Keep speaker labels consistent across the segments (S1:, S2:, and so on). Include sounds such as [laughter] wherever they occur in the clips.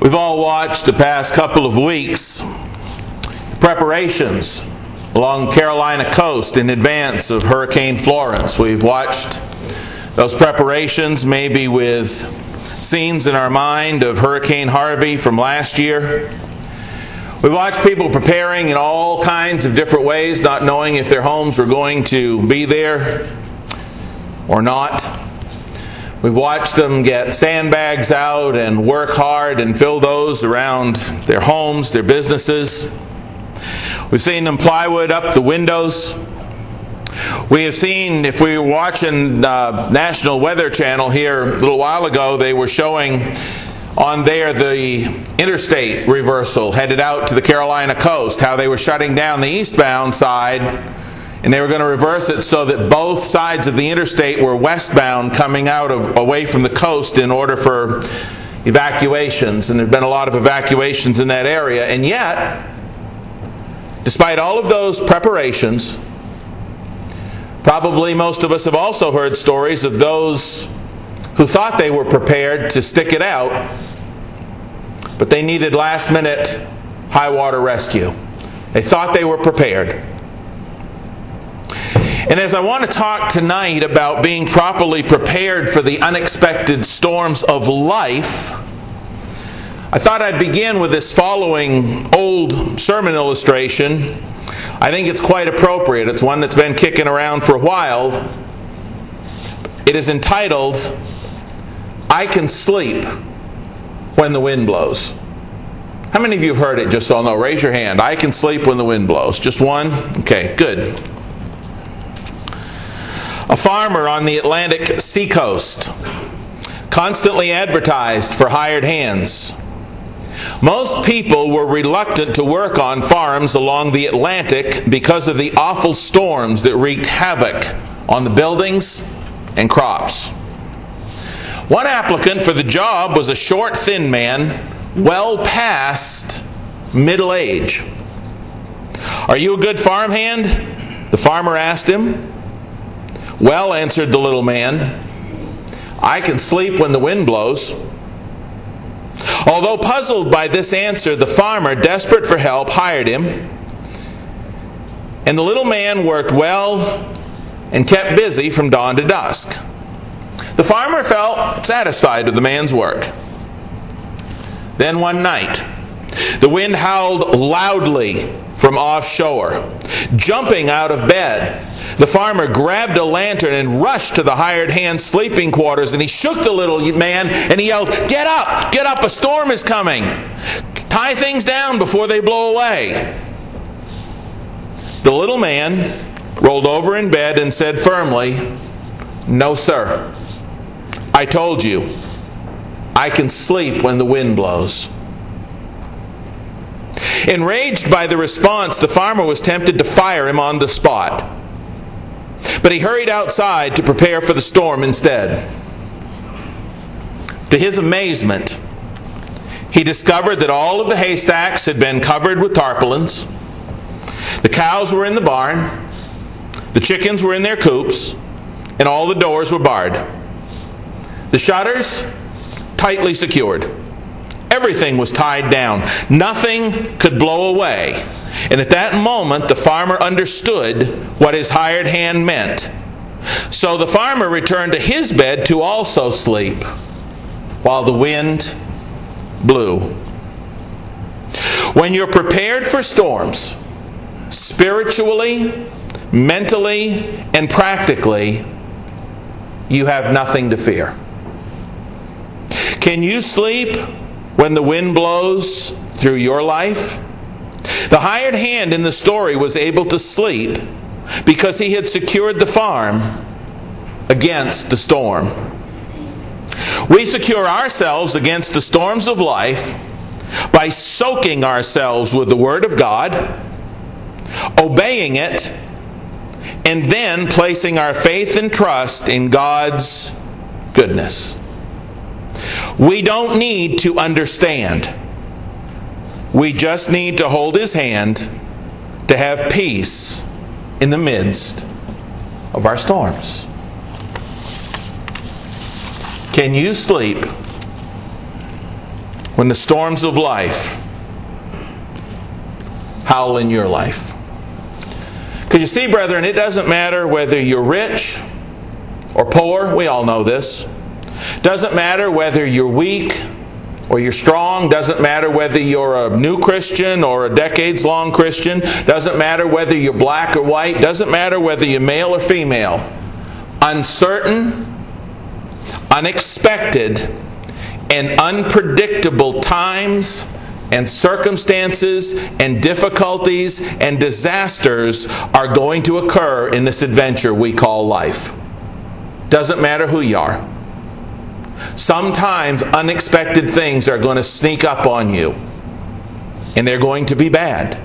S1: We've all watched the past couple of weeks preparations along Carolina coast in advance of Hurricane Florence. We've watched those preparations maybe with scenes in our mind of Hurricane Harvey from last year. We've watched people preparing in all kinds of different ways, not knowing if their homes were going to be there or not. We've watched them get sandbags out and work hard and fill those around their homes, their businesses. We've seen them plywood up the windows. We have seen, if we were watching the National Weather Channel here a little while ago, they were showing on there the interstate reversal headed out to the Carolina coast, how they were shutting down the eastbound side and they were going to reverse it so that both sides of the interstate were westbound coming out of away from the coast in order for evacuations. And there have been a lot of evacuations in that area. And yet, despite all of those preparations, probably most of us have also heard stories of those who thought they were prepared to stick it out, but they needed last minute high water rescue. They thought they were prepared. And as I want to talk tonight about being properly prepared for the unexpected storms of life, I thought I'd begin with this following old sermon illustration. I think it's quite appropriate. It's one that's been kicking around for a while. It is entitled, I Can Sleep When the Wind Blows. How many of you have heard it just so I'll know? Raise your hand. I can sleep when the wind blows. Just one? Okay, good a farmer on the Atlantic seacoast, constantly advertised for hired hands. Most people were reluctant to work on farms along the Atlantic because of the awful storms that wreaked havoc on the buildings and crops. One applicant for the job was a short, thin man, well past middle age. Are you a good farmhand? The farmer asked him. Well, answered the little man, I can sleep when the wind blows. Although puzzled by this answer, the farmer, desperate for help, hired him. And the little man worked well and kept busy from dawn to dusk. The farmer felt satisfied with the man's work. Then one night, the wind howled loudly from offshore. Jumping out of bed, the farmer grabbed a lantern and rushed to the hired hand's sleeping quarters and he shook the little man and he yelled, Get up! Get up! A storm is coming! Tie things down before they blow away. The little man rolled over in bed and said firmly, No, sir. I told you, I can sleep when the wind blows. Enraged by the response, the farmer was tempted to fire him on the spot. But he hurried outside to prepare for the storm instead. To his amazement, he discovered that all of the haystacks had been covered with tarpaulins. The cows were in the barn, the chickens were in their coops, and all the doors were barred. The shutters tightly secured. Everything was tied down. Nothing could blow away and at that moment, the farmer understood what his hired hand meant. So the farmer returned to his bed to also sleep while the wind blew. When you're prepared for storms, spiritually, mentally, and practically, you have nothing to fear. Can you sleep when the wind blows through your life? The hired hand in the story was able to sleep because he had secured the farm against the storm. We secure ourselves against the storms of life by soaking ourselves with the Word of God, obeying it, and then placing our faith and trust in God's goodness. We don't need to understand. We just need to hold His hand to have peace in the midst of our storms. Can you sleep when the storms of life howl in your life. Because you see, brethren, it doesn't matter whether you're rich or poor, we all know this. Doesn't matter whether you're weak or you're strong. Doesn't matter whether you're a new Christian or a decades long Christian. Doesn't matter whether you're black or white. Doesn't matter whether you're male or female. Uncertain, unexpected, and unpredictable times and circumstances and difficulties and disasters are going to occur in this adventure we call life. Doesn't matter who you are. Sometimes unexpected things are going to sneak up on you, and they're going to be bad.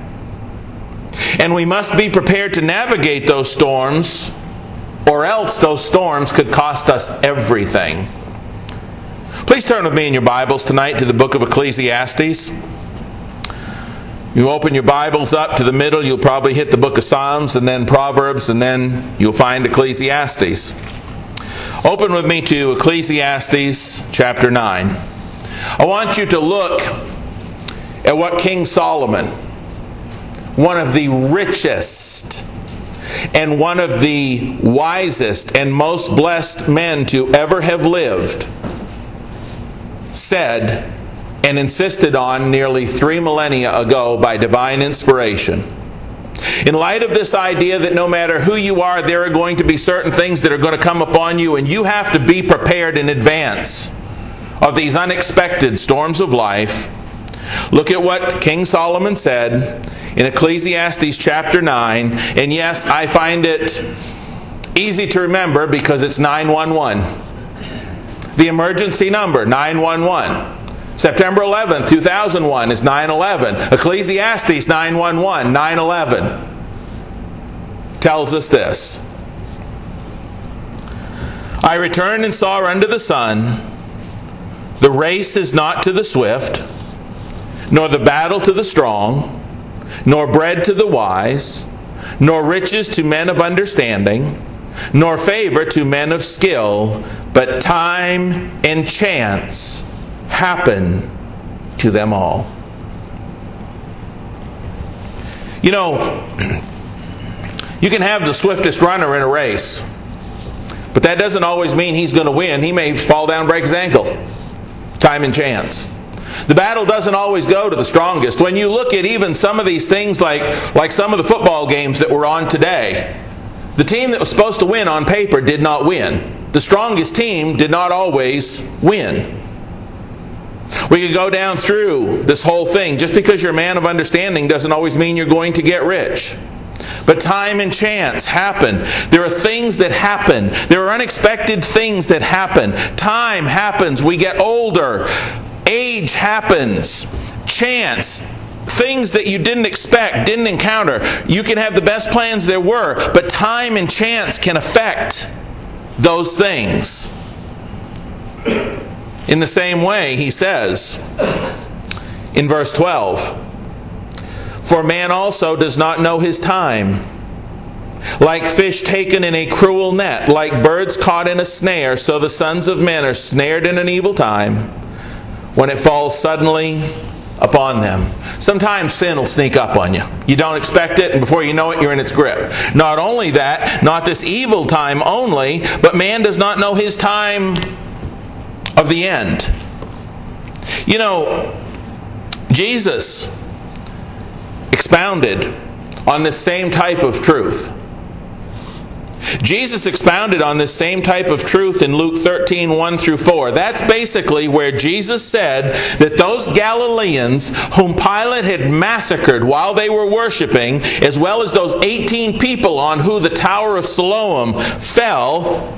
S1: And we must be prepared to navigate those storms, or else those storms could cost us everything. Please turn with me in your Bibles tonight to the book of Ecclesiastes. You open your Bibles up to the middle, you'll probably hit the book of Psalms and then Proverbs, and then you'll find Ecclesiastes. Open with me to Ecclesiastes chapter 9. I want you to look at what King Solomon, one of the richest and one of the wisest and most blessed men to ever have lived, said and insisted on nearly three millennia ago by divine inspiration. In light of this idea that no matter who you are, there are going to be certain things that are going to come upon you, and you have to be prepared in advance of these unexpected storms of life. Look at what King Solomon said in Ecclesiastes chapter 9. And yes, I find it easy to remember because it's 911. The emergency number, 911. September 11th, 2001 is 9 11. Ecclesiastes 911, 9 11 tells us this I returned and saw under the sun, the race is not to the swift, nor the battle to the strong, nor bread to the wise, nor riches to men of understanding, nor favor to men of skill, but time and chance happen to them all. You know, You can have the swiftest runner in a race, but that doesn't always mean he's going to win. He may fall down, break his ankle. Time and chance. The battle doesn't always go to the strongest. When you look at even some of these things, like, like some of the football games that were on today, the team that was supposed to win on paper did not win. The strongest team did not always win. We could go down through this whole thing. Just because you're a man of understanding doesn't always mean you're going to get rich. But time and chance happen. There are things that happen. There are unexpected things that happen. Time happens. We get older. Age happens. Chance. Things that you didn't expect, didn't encounter. You can have the best plans there were, but time and chance can affect those things. In the same way, he says in verse 12, for man also does not know his time. Like fish taken in a cruel net, like birds caught in a snare, so the sons of men are snared in an evil time when it falls suddenly upon them. Sometimes sin will sneak up on you. You don't expect it, and before you know it, you're in its grip. Not only that, not this evil time only, but man does not know his time of the end. You know, Jesus expounded on this same type of truth. Jesus expounded on this same type of truth in Luke 13, 1 through 4. That's basically where Jesus said that those Galileans whom Pilate had massacred while they were worshiping, as well as those 18 people on who the Tower of Siloam fell,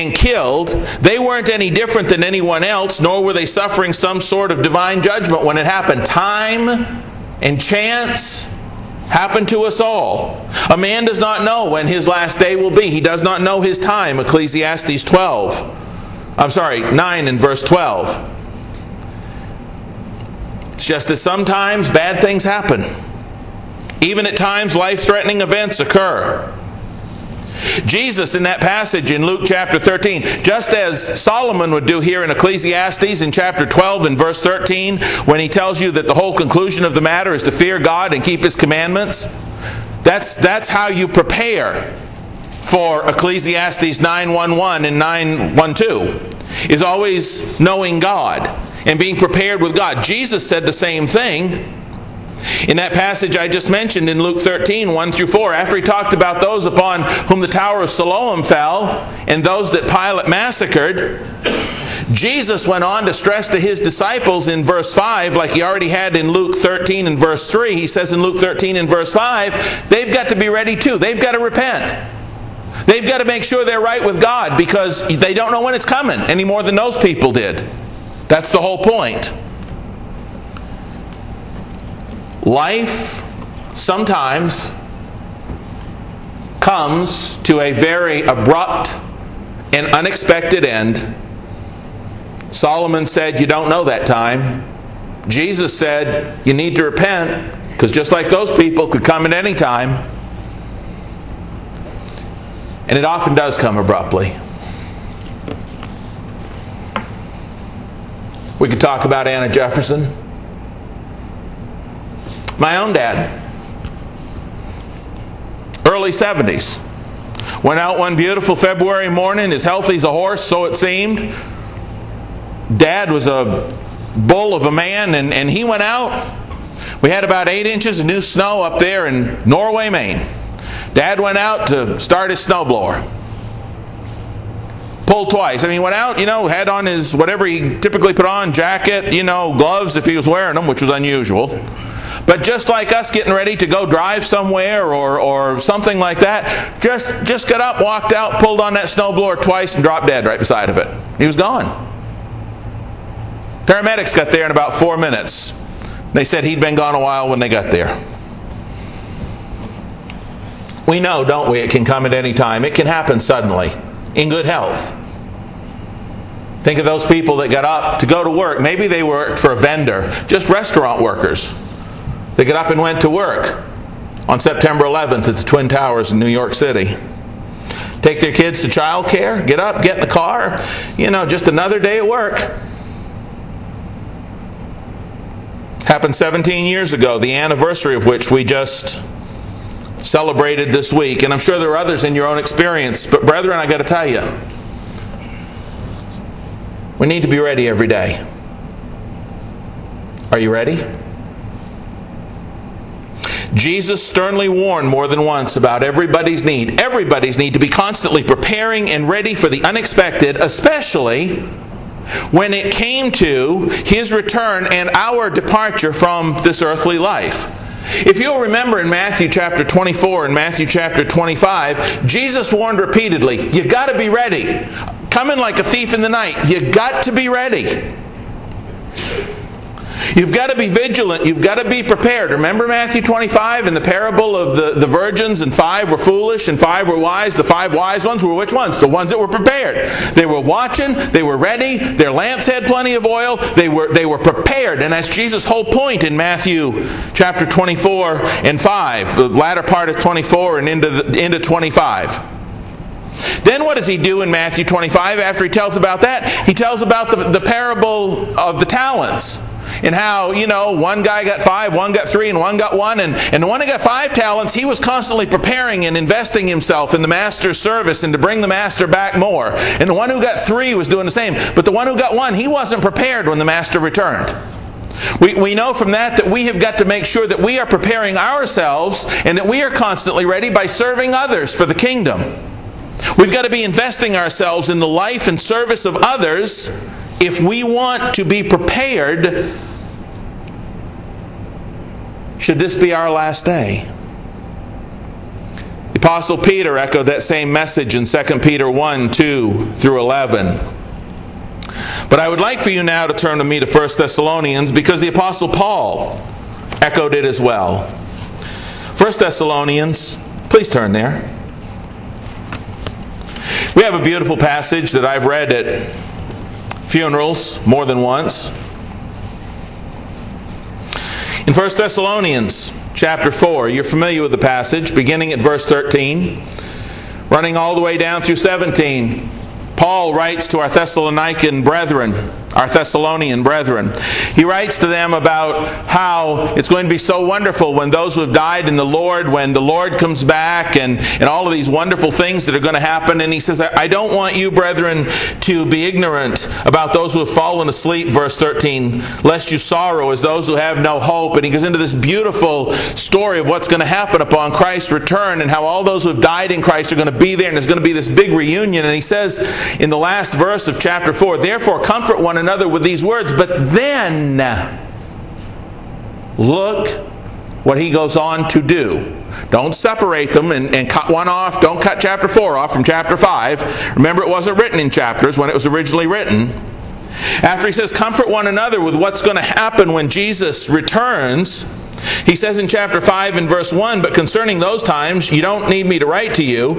S1: and killed, they weren't any different than anyone else, nor were they suffering some sort of divine judgment when it happened. Time and chance happen to us all. A man does not know when his last day will be. He does not know his time. Ecclesiastes 12. I'm sorry, 9 and verse 12. It's just that sometimes bad things happen. Even at times, life threatening events occur. Jesus, in that passage in Luke chapter 13, just as Solomon would do here in Ecclesiastes in chapter 12 and verse 13, when he tells you that the whole conclusion of the matter is to fear God and keep His commandments, that's, that's how you prepare for Ecclesiastes 9.1.1 and 9.1.2, is always knowing God and being prepared with God. Jesus said the same thing in that passage I just mentioned in Luke 13, 1 through 4, after he talked about those upon whom the Tower of Siloam fell and those that Pilate massacred, Jesus went on to stress to his disciples in verse 5, like he already had in Luke 13 and verse 3. He says in Luke 13 and verse 5, they've got to be ready too. They've got to repent. They've got to make sure they're right with God because they don't know when it's coming any more than those people did. That's the whole point. Life sometimes comes to a very abrupt and unexpected end. Solomon said, You don't know that time. Jesus said, You need to repent, because just like those people could come at any time. And it often does come abruptly. We could talk about Anna Jefferson. My own dad. Early 70s. Went out one beautiful February morning, as healthy as a horse, so it seemed. Dad was a bull of a man, and, and he went out. We had about eight inches of new snow up there in Norway, Maine. Dad went out to start his snowblower. Pulled twice. I mean, went out, you know, had on his whatever he typically put on jacket, you know, gloves if he was wearing them, which was unusual. But just like us getting ready to go drive somewhere or, or something like that, just, just got up, walked out, pulled on that snowblower twice, and dropped dead right beside of it. He was gone. Paramedics got there in about four minutes. They said he'd been gone a while when they got there. We know, don't we? It can come at any time. It can happen suddenly in good health. Think of those people that got up to go to work. Maybe they worked for a vendor, just restaurant workers. They got up and went to work on September 11th at the Twin Towers in New York City. Take their kids to childcare, get up, get in the car, you know, just another day at work. Happened 17 years ago, the anniversary of which we just celebrated this week. And I'm sure there are others in your own experience. But, brethren, I got to tell you, we need to be ready every day. Are you ready? Jesus sternly warned more than once about everybody's need, everybody's need to be constantly preparing and ready for the unexpected, especially when it came to his return and our departure from this earthly life. If you'll remember in Matthew chapter 24 and Matthew chapter 25, Jesus warned repeatedly, you got to be ready. Coming like a thief in the night, you got to be ready. You've got to be vigilant. You've got to be prepared. Remember Matthew 25 and the parable of the, the virgins, and five were foolish and five were wise. The five wise ones were which ones? The ones that were prepared. They were watching, they were ready, their lamps had plenty of oil, they were, they were prepared. And that's Jesus' whole point in Matthew chapter 24 and 5, the latter part of 24 and into, the, into 25. Then what does he do in Matthew 25 after he tells about that? He tells about the, the parable of the talents and how, you know, one guy got five, one got three, and one got one. And, and the one who got five talents, he was constantly preparing and investing himself in the master's service and to bring the master back more. And the one who got three was doing the same. But the one who got one, he wasn't prepared when the master returned. We, we know from that that we have got to make sure that we are preparing ourselves and that we are constantly ready by serving others for the kingdom. We've got to be investing ourselves in the life and service of others if we want to be prepared should this be our last day. The Apostle Peter echoed that same message in 2 Peter 1 2 through 11. But I would like for you now to turn to me to 1 Thessalonians because the Apostle Paul echoed it as well. 1 Thessalonians, please turn there. We have a beautiful passage that I've read at funerals more than once. In 1 Thessalonians chapter 4, you're familiar with the passage, beginning at verse 13. Running all the way down through 17, Paul writes to our Thessalonican brethren our Thessalonian brethren. He writes to them about how it's going to be so wonderful when those who have died in the Lord, when the Lord comes back, and, and all of these wonderful things that are going to happen. And he says, I don't want you, brethren, to be ignorant about those who have fallen asleep, verse 13, lest you sorrow as those who have no hope. And he goes into this beautiful story of what's going to happen upon Christ's return and how all those who have died in Christ are going to be there, and there's going to be this big reunion. And he says in the last verse of chapter 4, Therefore, comfort one another with these words. But then, look what he goes on to do. Don't separate them and, and, cut one off. Don't cut chapter 4 off from chapter 5. Remember, it wasn't written in chapters when it was originally written. After he says, Comfort one another with what's going to happen when Jesus returns, he says in chapter 5 and verse 1, But concerning those times, you don't need me to write to you.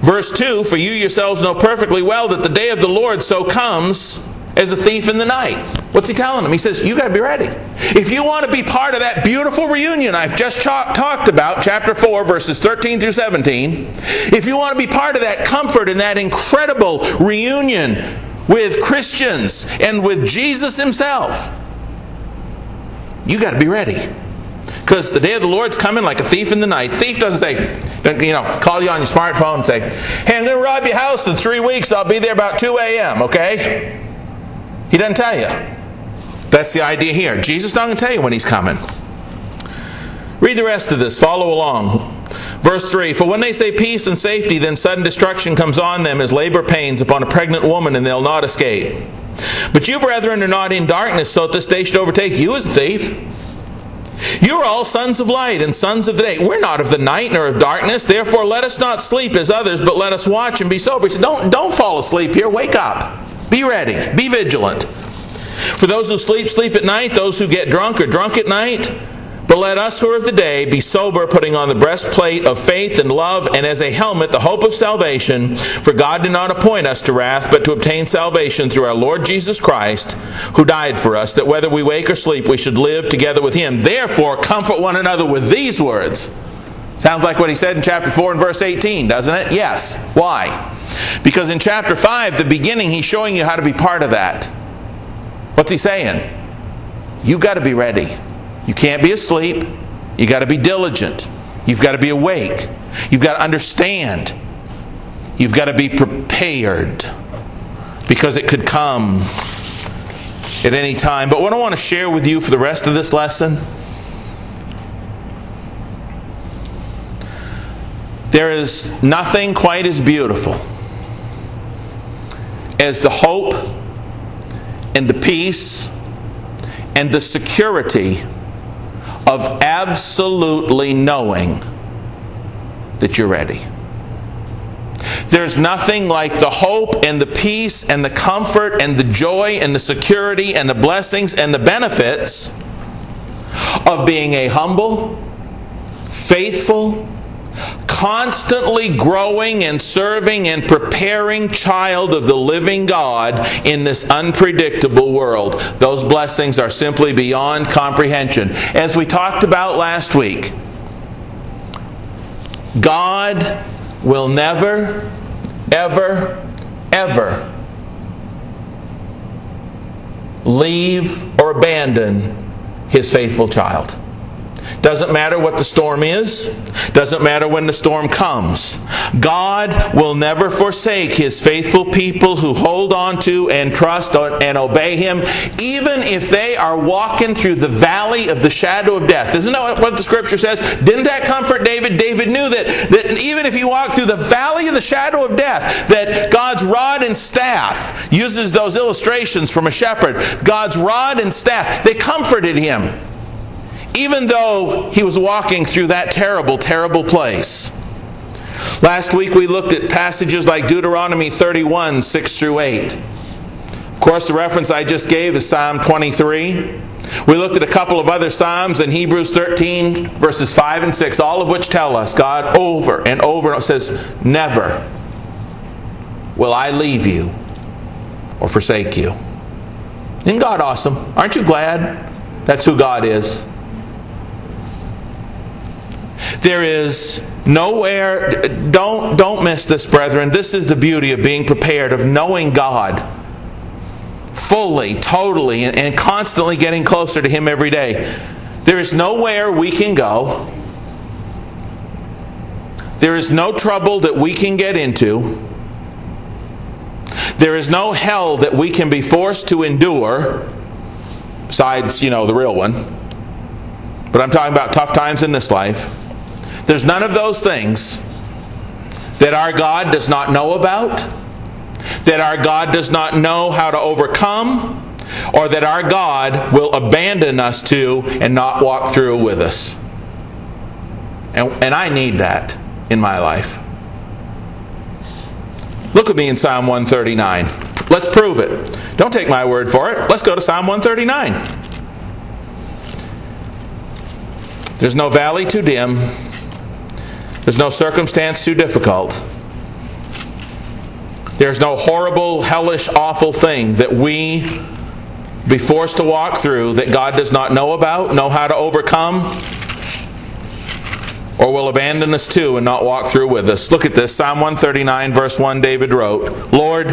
S1: Verse 2, For you yourselves know perfectly well that the day of the Lord so comes as a thief in the night. What's he telling them? He says, You got to be ready. If you want to be part of that beautiful reunion I've just talked about, chapter 4, verses 13 through 17, if you want to be part of that comfort and that incredible reunion with Christians and with Jesus Himself, you got to be ready. Because the day of the Lord's coming like a thief in the night. Thief doesn't say, you know, call you on your smartphone and say, Hey, I'm going to rob your house in three weeks. I'll be there about 2 a.m., okay? He doesn't tell you. That's the idea here. Jesus not going to tell you when he's coming. Read the rest of this. Follow along. Verse 3 For when they say peace and safety, then sudden destruction comes on them as labor pains upon a pregnant woman, and they'll not escape. But you, brethren, are not in darkness, so that this day should overtake you as a thief. You are all sons of light and sons of the day. We're not of the night nor of darkness. Therefore, let us not sleep as others, but let us watch and be sober. Said, don't, don't fall asleep here. Wake up. Be ready. Be vigilant. For those who sleep, sleep at night. Those who get drunk are drunk at night. But let us who are of the day be sober, putting on the breastplate of faith and love, and as a helmet the hope of salvation. For God did not appoint us to wrath, but to obtain salvation through our Lord Jesus Christ, who died for us, that whether we wake or sleep, we should live together with him. Therefore, comfort one another with these words. Sounds like what he said in chapter 4 and verse 18, doesn't it? Yes. Why? Because in chapter 5, the beginning, he's showing you how to be part of that. What's he saying? You got to be ready. You can't be asleep. You got to be diligent. You've got to be awake. You've got to understand. You've got to be prepared because it could come at any time. But what I want to share with you for the rest of this lesson There is nothing quite as beautiful as the hope and the peace and the security of absolutely knowing that you're ready. There's nothing like the hope and the peace and the comfort and the joy and the security and the blessings and the benefits of being a humble, faithful, constantly growing and serving and preparing child of the living God in this unpredictable world. Those blessings are simply beyond comprehension. As we talked about last week, God will never, ever, ever leave or abandon his faithful child. Doesn't matter what the storm is, doesn't matter when the storm comes. God will never forsake his faithful people who hold on to and trust and obey him, even if they are walking through the valley of the shadow of death. Isn't that what the scripture says? Didn't that comfort David? David knew that, that even if he walked through the valley of the shadow of death, that God's rod and staff uses those illustrations from a shepherd. God's rod and staff, they comforted him even though he was walking through that terrible, terrible place. Last week we looked at passages like Deuteronomy 31, 6 through 8. Of course, the reference I just gave is Psalm 23. We looked at a couple of other Psalms in Hebrews 13, verses 5 and 6, all of which tell us God over and over says, Never will I leave you or forsake you. Isn't God awesome? Aren't you glad that's who God is? There is nowhere, don't, don't miss this, brethren. This is the beauty of being prepared, of knowing God fully, totally, and, and constantly getting closer to Him every day. There is nowhere we can go. There is no trouble that we can get into. There is no hell that we can be forced to endure, besides, you know, the real one. But I'm talking about tough times in this life. There's none of those things that our God does not know about, that our God does not know how to overcome, or that our God will abandon us to and not walk through with us. And, and I need that in my life. Look at me in Psalm 139. Let's prove it. Don't take my word for it. Let's go to Psalm 139. There's no valley too dim, there's no circumstance too difficult. There's no horrible, hellish, awful thing that we be forced to walk through that God does not know about, know how to overcome, or will abandon us to and not walk through with us. Look at this Psalm 139, verse 1, David wrote Lord,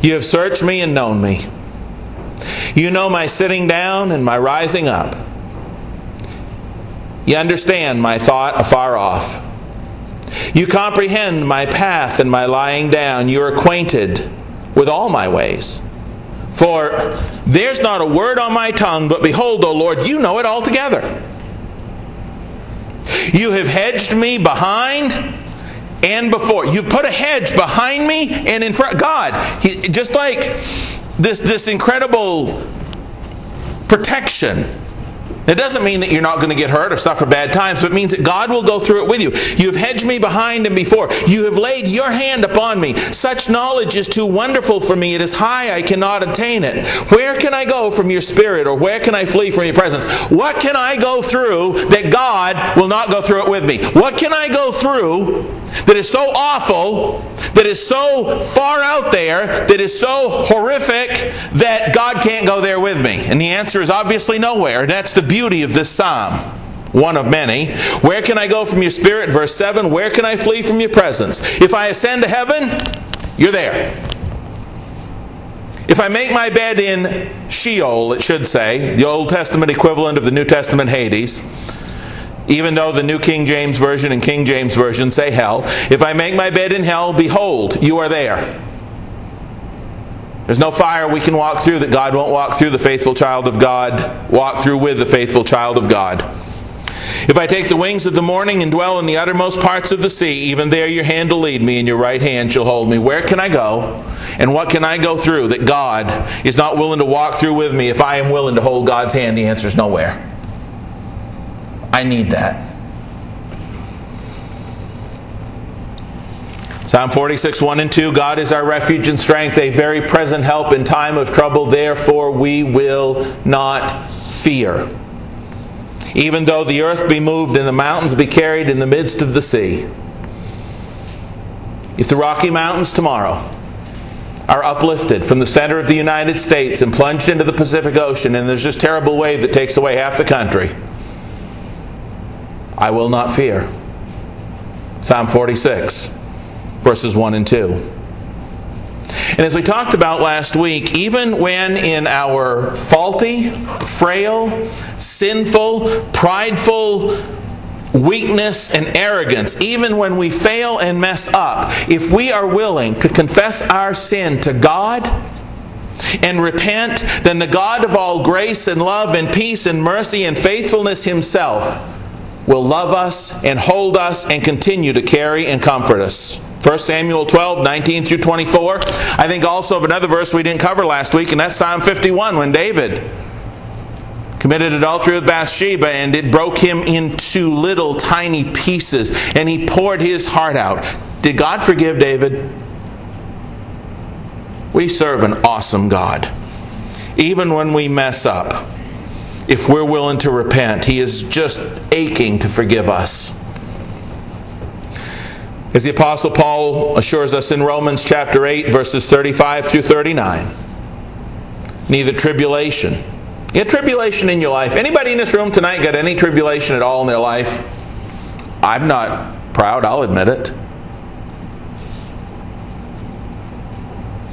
S1: you have searched me and known me. You know my sitting down and my rising up. You understand my thought afar off. You comprehend my path and my lying down. You are acquainted with all my ways. For there's not a word on my tongue, but behold, O Lord, you know it altogether. You have hedged me behind and before. You've put a hedge behind me and in front. God, he, just like this, this incredible protection it doesn't mean that you're not going to get hurt or suffer bad times, but it means that God will go through it with you. You have hedged me behind and before. You have laid your hand upon me. Such knowledge is too wonderful for me. It is high, I cannot attain it. Where can I go from your spirit, or where can I flee from your presence? What can I go through that God will not go through it with me? What can I go through that is so awful, that is so far out there, that is so horrific that God can't go there with me? And the answer is obviously nowhere. That's the beauty of this psalm. One of many. Where can I go from your spirit? Verse 7 Where can I flee from your presence? If I ascend to heaven, you're there. If I make my bed in Sheol, it should say, the Old Testament equivalent of the New Testament Hades, even though the New King James Version and King James Version say hell. If I make my bed in hell, behold, you are there. There's no fire we can walk through that God won't walk through the faithful child of God, walk through with the faithful child of God. If I take the wings of the morning and dwell in the uttermost parts of the sea, even there your hand will lead me, and your right hand shall hold me. Where can I go? And what can I go through that God is not willing to walk through with me if I am willing to hold God's hand? The answer is nowhere. I need that. Psalm 46, 1 and 2 God is our refuge and strength, a very present help in time of trouble. Therefore, we will not fear. Even though the earth be moved and the mountains be carried in the midst of the sea. If the Rocky Mountains tomorrow are uplifted from the center of the United States and plunged into the Pacific Ocean, and there's this terrible wave that takes away half the country, I will not fear. Psalm 46, verses 1 and 2. And as we talked about last week, even when in our faulty, frail, sinful, prideful, weakness and arrogance, even when we fail and mess up, if we are willing to confess our sin to God and repent, then the God of all grace and love and peace and mercy and faithfulness Himself will love us and hold us and continue to carry and comfort us. 1 Samuel 12, 19 through 24. I think also of another verse we didn't cover last week, and that's Psalm 51 when David committed adultery with Bathsheba and it broke him into little tiny pieces and he poured his heart out. Did God forgive David? We serve an awesome God. Even when we mess up, if we're willing to repent, He is just aching to forgive us. As the Apostle Paul assures us in Romans chapter 8, verses 35 through 39, neither tribulation. You tribulation in your life. Anybody in this room tonight got any tribulation at all in their life? I'm not proud, I'll admit it.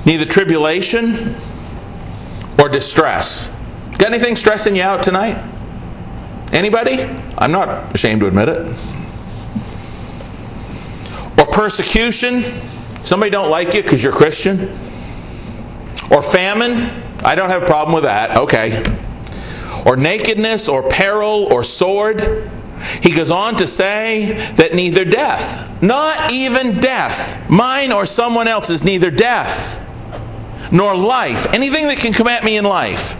S1: Neither tribulation or distress. Anything stressing you out tonight? Anybody? I'm not ashamed to admit it. Or persecution. Somebody don't like you because you're Christian. Or famine. I don't have a problem with that. Okay. Or nakedness, or peril, or sword. He goes on to say that neither death, not even death, mine or someone else's, neither death, nor life, anything that can come at me in life,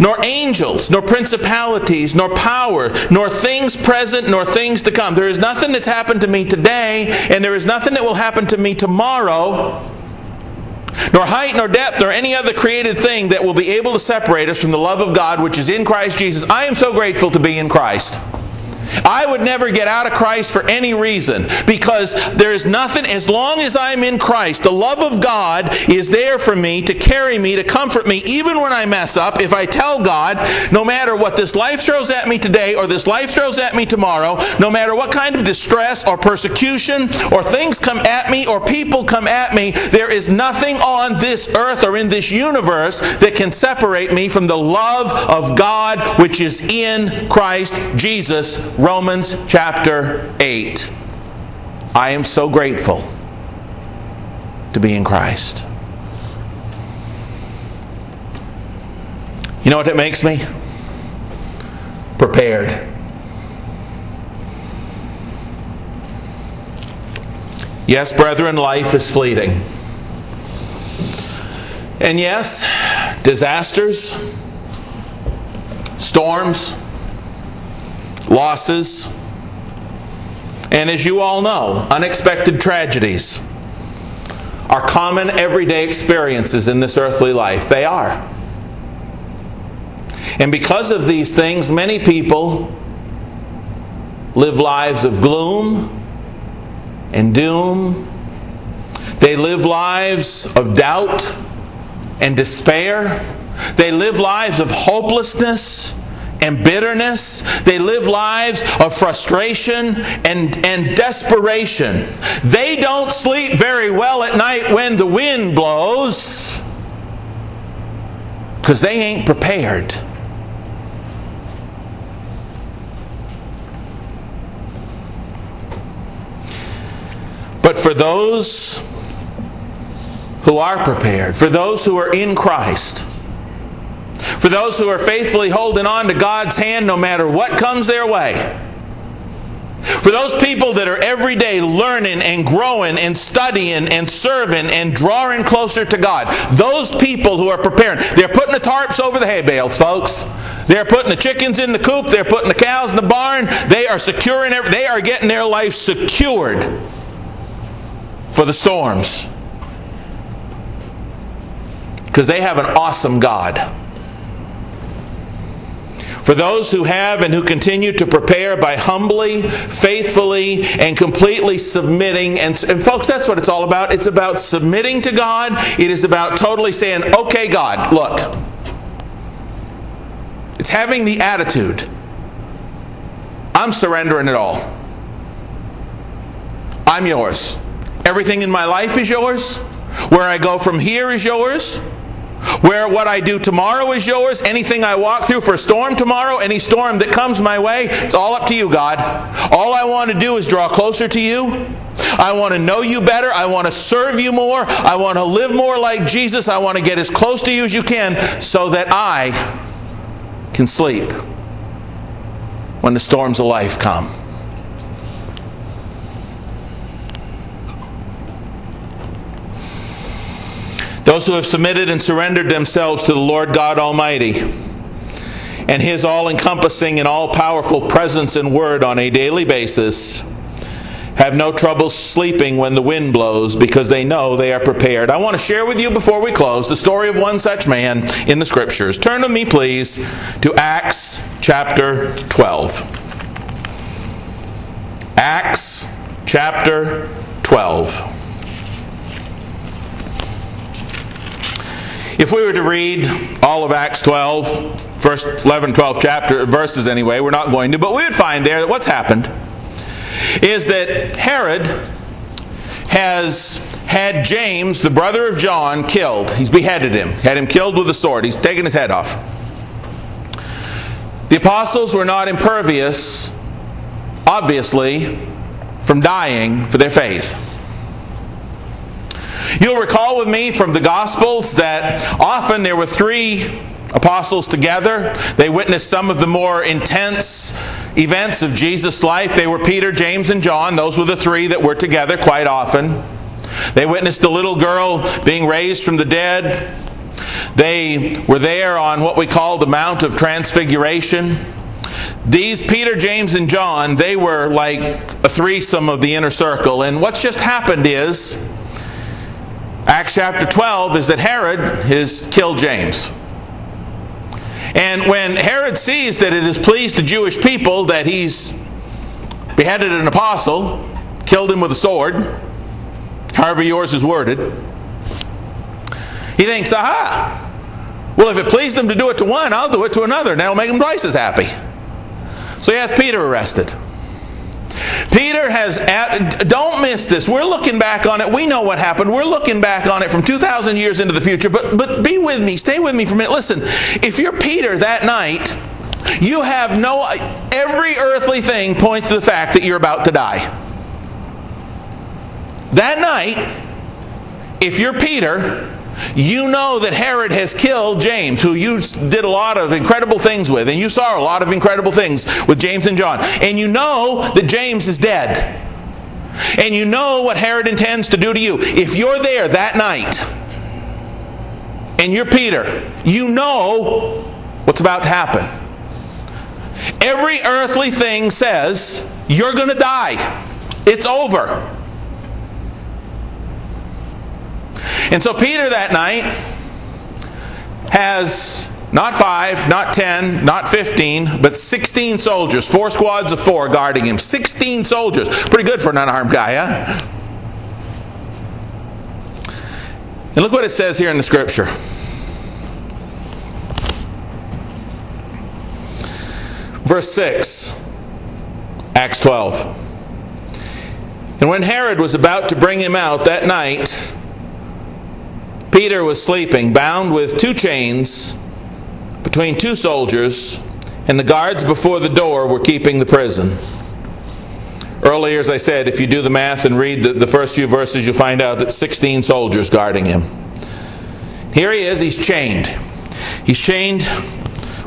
S1: nor angels, nor principalities, nor power, nor things present, nor things to come. There is nothing that's happened to me today, and there is nothing that will happen to me tomorrow, nor height, nor depth, nor any other created thing that will be able to separate us from the love of God which is in Christ Jesus. I am so grateful to be in Christ. I would never get out of Christ for any reason because there is nothing, as long as I'm in Christ, the love of God is there for me to carry me, to comfort me, even when I mess up. If I tell God, no matter what this life throws at me today or this life throws at me tomorrow, no matter what kind of distress or persecution or things come at me or people come at me, there is nothing on this earth or in this universe that can separate me from the love of God which is in Christ Jesus Romans chapter 8. I am so grateful to be in Christ. You know what it makes me? Prepared. Yes, brethren, life is fleeting. And yes, disasters, storms, losses, and as you all know, unexpected tragedies are common everyday experiences in this earthly life. They are. And because of these things, many people live lives of gloom and doom. They live lives of doubt and despair. They live lives of hopelessness and bitterness. They live lives of frustration and, and desperation. They don't sleep very well at night when the wind blows because they ain't prepared. But for those who are prepared, for those who are in Christ, for those who are faithfully holding on to God's hand no matter what comes their way. For those people that are every day learning and growing and studying and serving and drawing closer to God, those people who are preparing, they're putting the tarps over the hay bales, folks. They're putting the chickens in the coop, they're putting the cows in the barn, they are securing, they are getting their life secured for the storms. Because they have an awesome God. For those who have and who continue to prepare by humbly, faithfully, and completely submitting. And, and, folks, that's what it's all about. It's about submitting to God. It is about totally saying, okay, God, look. It's having the attitude I'm surrendering it all. I'm yours. Everything in my life is yours. Where I go from here is yours. Where what I do tomorrow is yours. Anything I walk through for a storm tomorrow, any storm that comes my way, it's all up to you, God. All I want to do is draw closer to you. I want to know you better. I want to serve you more. I want to live more like Jesus. I want to get as close to you as you can so that I can sleep when the storms of life come. Those who have submitted and surrendered themselves to the Lord God Almighty and His all encompassing and all powerful presence and word on a daily basis have no trouble sleeping when the wind blows because they know they are prepared. I want to share with you before we close the story of one such man in the Scriptures. Turn with me, please, to Acts chapter 12. Acts chapter 12. If we were to read all of Acts 12, first 11, 12 chapter verses anyway, we're not going to, but we would find there that what's happened is that Herod has had James, the brother of John, killed. He's beheaded him, had him killed with a sword. He's taken his head off. The apostles were not impervious, obviously, from dying for their faith. You'll recall with me from the Gospels that often there were three apostles together. They witnessed some of the more intense events of Jesus' life. They were Peter, James, and John. Those were the three that were together quite often. They witnessed a little girl being raised from the dead. They were there on what we call the Mount of Transfiguration. These, Peter, James, and John, they were like a threesome of the inner circle. And what's just happened is, Acts chapter 12, is that Herod has killed James. And when Herod sees that it has pleased the Jewish people that he's beheaded an apostle, killed him with a sword, however yours is worded, he thinks, aha, well, if it pleased them to do it to one, I'll do it to another, and that'll make them twice as happy. So he has Peter arrested. Peter has, don't miss this. We're looking back on it. We know what happened. We're looking back on it from 2,000 years into the future. But, but be with me. Stay with me for a minute. Listen, if you're Peter that night, you have no, every earthly thing points to the fact that you're about to die. That night, if you're Peter, you know that Herod has killed James, who you did a lot of incredible things with, and you saw a lot of incredible things with James and John. And you know that James is dead. And you know what Herod intends to do to you. If you're there that night, and you're Peter, you know what's about to happen. Every earthly thing says you're going to die. It's over. And so Peter that night has not five, not ten, not fifteen, but 16 soldiers, four squads of four guarding him. 16 soldiers. Pretty good for an unarmed guy, huh? And look what it says here in the scripture. Verse 6, Acts 12. And when Herod was about to bring him out that night, Peter was sleeping, bound with two chains between two soldiers, and the guards before the door were keeping the prison. Earlier, as I said, if you do the math and read the, the first few verses, you'll find out that 16 soldiers guarding him. Here he is, he's chained. He's chained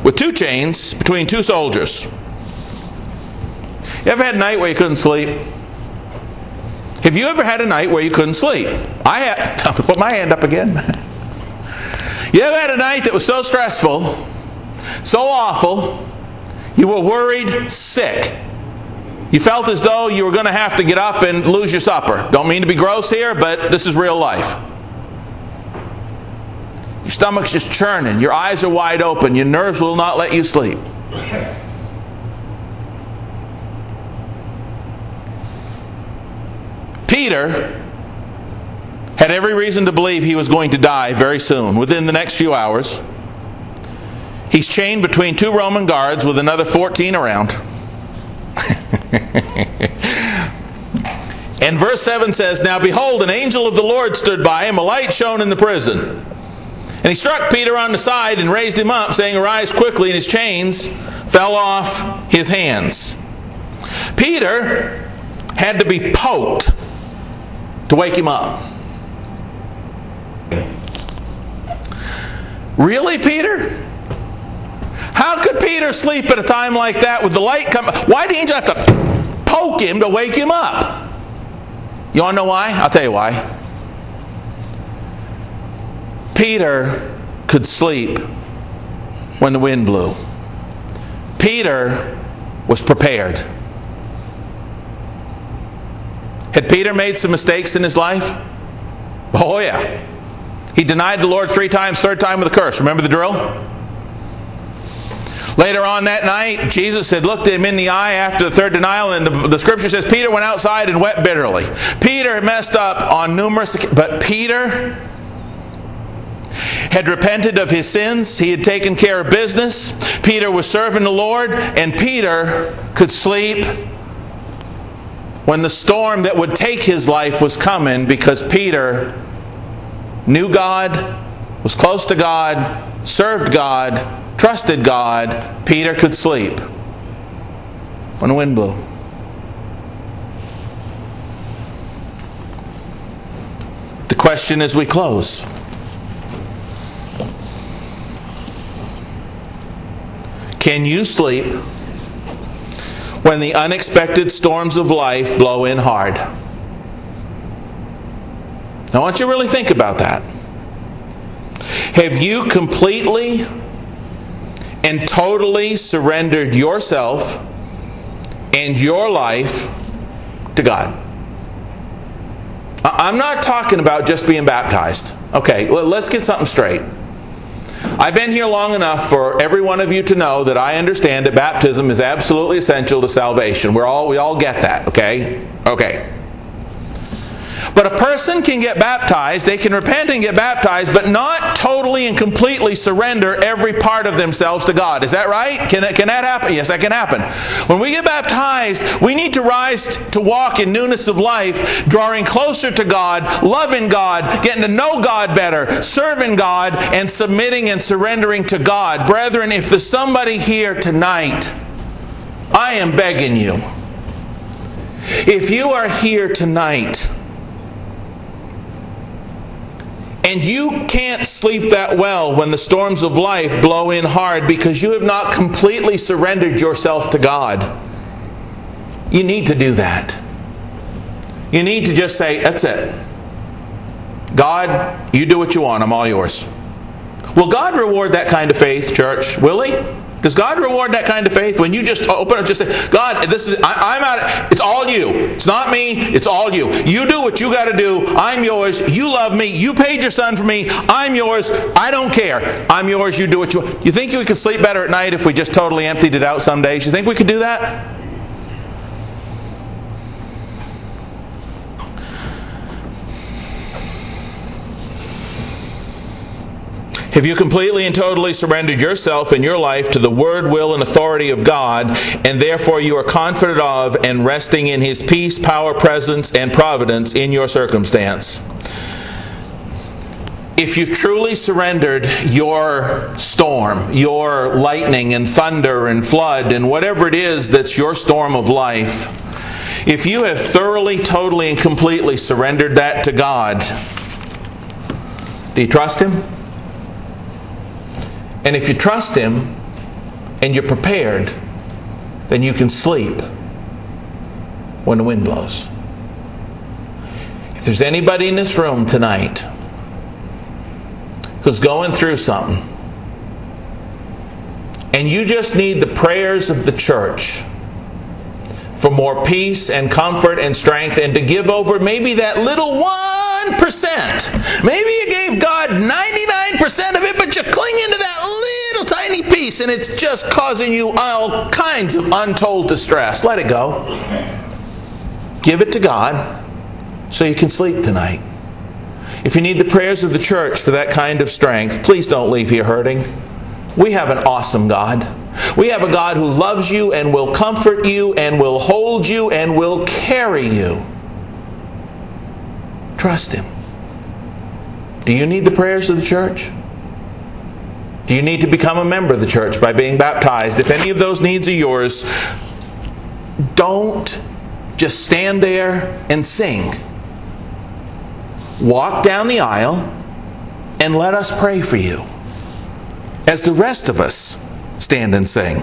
S1: with two chains between two soldiers. You ever had a night where you couldn't sleep? Have you ever had a night where you couldn't sleep? I had. [laughs] Put my hand up again. [laughs] you ever had a night that was so stressful, so awful, you were worried sick? You felt as though you were going to have to get up and lose your supper. Don't mean to be gross here, but this is real life. Your stomach's just churning. Your eyes are wide open. Your nerves will not let you sleep. Peter had every reason to believe he was going to die very soon, within the next few hours. He's chained between two Roman guards with another 14 around. [laughs] and verse 7 says, Now behold, an angel of the Lord stood by him, a light shone in the prison. And he struck Peter on the side and raised him up, saying, Arise quickly, and his chains fell off his hands. Peter had to be poked to wake him up. Really, Peter? How could Peter sleep at a time like that with the light coming? Why did the angel have to poke him to wake him up? You want to know why? I'll tell you why. Peter could sleep when the wind blew. Peter was prepared. Had Peter made some mistakes in his life? Oh, yeah. He denied the Lord three times, third time with a curse. Remember the drill? Later on that night, Jesus had looked him in the eye after the third denial, and the, the scripture says Peter went outside and wept bitterly. Peter messed up on numerous but Peter had repented of his sins. He had taken care of business. Peter was serving the Lord, and Peter could sleep when the storm that would take his life was coming because Peter knew God, was close to God, served God, trusted God, Peter could sleep when the wind blew. The question as we close Can you sleep when the unexpected storms of life blow in hard? I want you to really think about that. Have you completely and totally surrendered yourself and your life to God? I'm not talking about just being baptized. Okay, let's get something straight. I've been here long enough for every one of you to know that I understand that baptism is absolutely essential to salvation. We're all we all get that, okay? Okay. But a person can get baptized, they can repent and get baptized, but not totally and completely surrender every part of themselves to God. Is that right? Can that, can that happen? Yes, that can happen. When we get baptized, we need to rise to walk in newness of life, drawing closer to God, loving God, getting to know God better, serving God, and submitting and surrendering to God. Brethren, if there's somebody here tonight, I am begging you. If you are here tonight, and you can't sleep that well when the storms of life blow in hard because you have not completely surrendered yourself to God. You need to do that. You need to just say, That's it. God, you do what you want. I'm all yours. Will God reward that kind of faith, church? Will He? Does God reward that kind of faith when you just open up, just say, God, this is I, am out. It's all you. It's not me. It's all you. You do what you got to do. I'm yours. You love me. You paid your son for me. I'm yours. I don't care. I'm yours. You do what you. You think we could sleep better at night if we just totally emptied it out some days? You think we could do that? Have you completely and totally surrendered yourself and your life to the word, will, and authority of God, and therefore you are confident of and resting in His peace, power, presence, and providence in your circumstance? If you've truly surrendered your storm, your lightning and thunder and flood, and whatever it is that's your storm of life, if you have thoroughly, totally, and completely surrendered that to God, do you trust Him? And if you trust Him and you're prepared, then you can sleep when the wind blows. If there's anybody in this room tonight who's going through something, and you just need the prayers of the church for more peace and comfort and strength and to give over maybe that little 1%. Maybe you gave God 99% of it, but you're clinging to that little tiny piece and it's just causing you all kinds of untold distress. Let it go. Give it to God so you can sleep tonight. If you need the prayers of the church for that kind of strength, please don't leave here hurting. We have an awesome God. We have a God who loves you and will comfort you and will hold you and will carry you. Trust Him. Do you need the prayers of the church? Do you need to become a member of the church by being baptized? If any of those needs are yours, don't just stand there and sing. Walk down the aisle and let us pray for you as the rest of us stand and sing.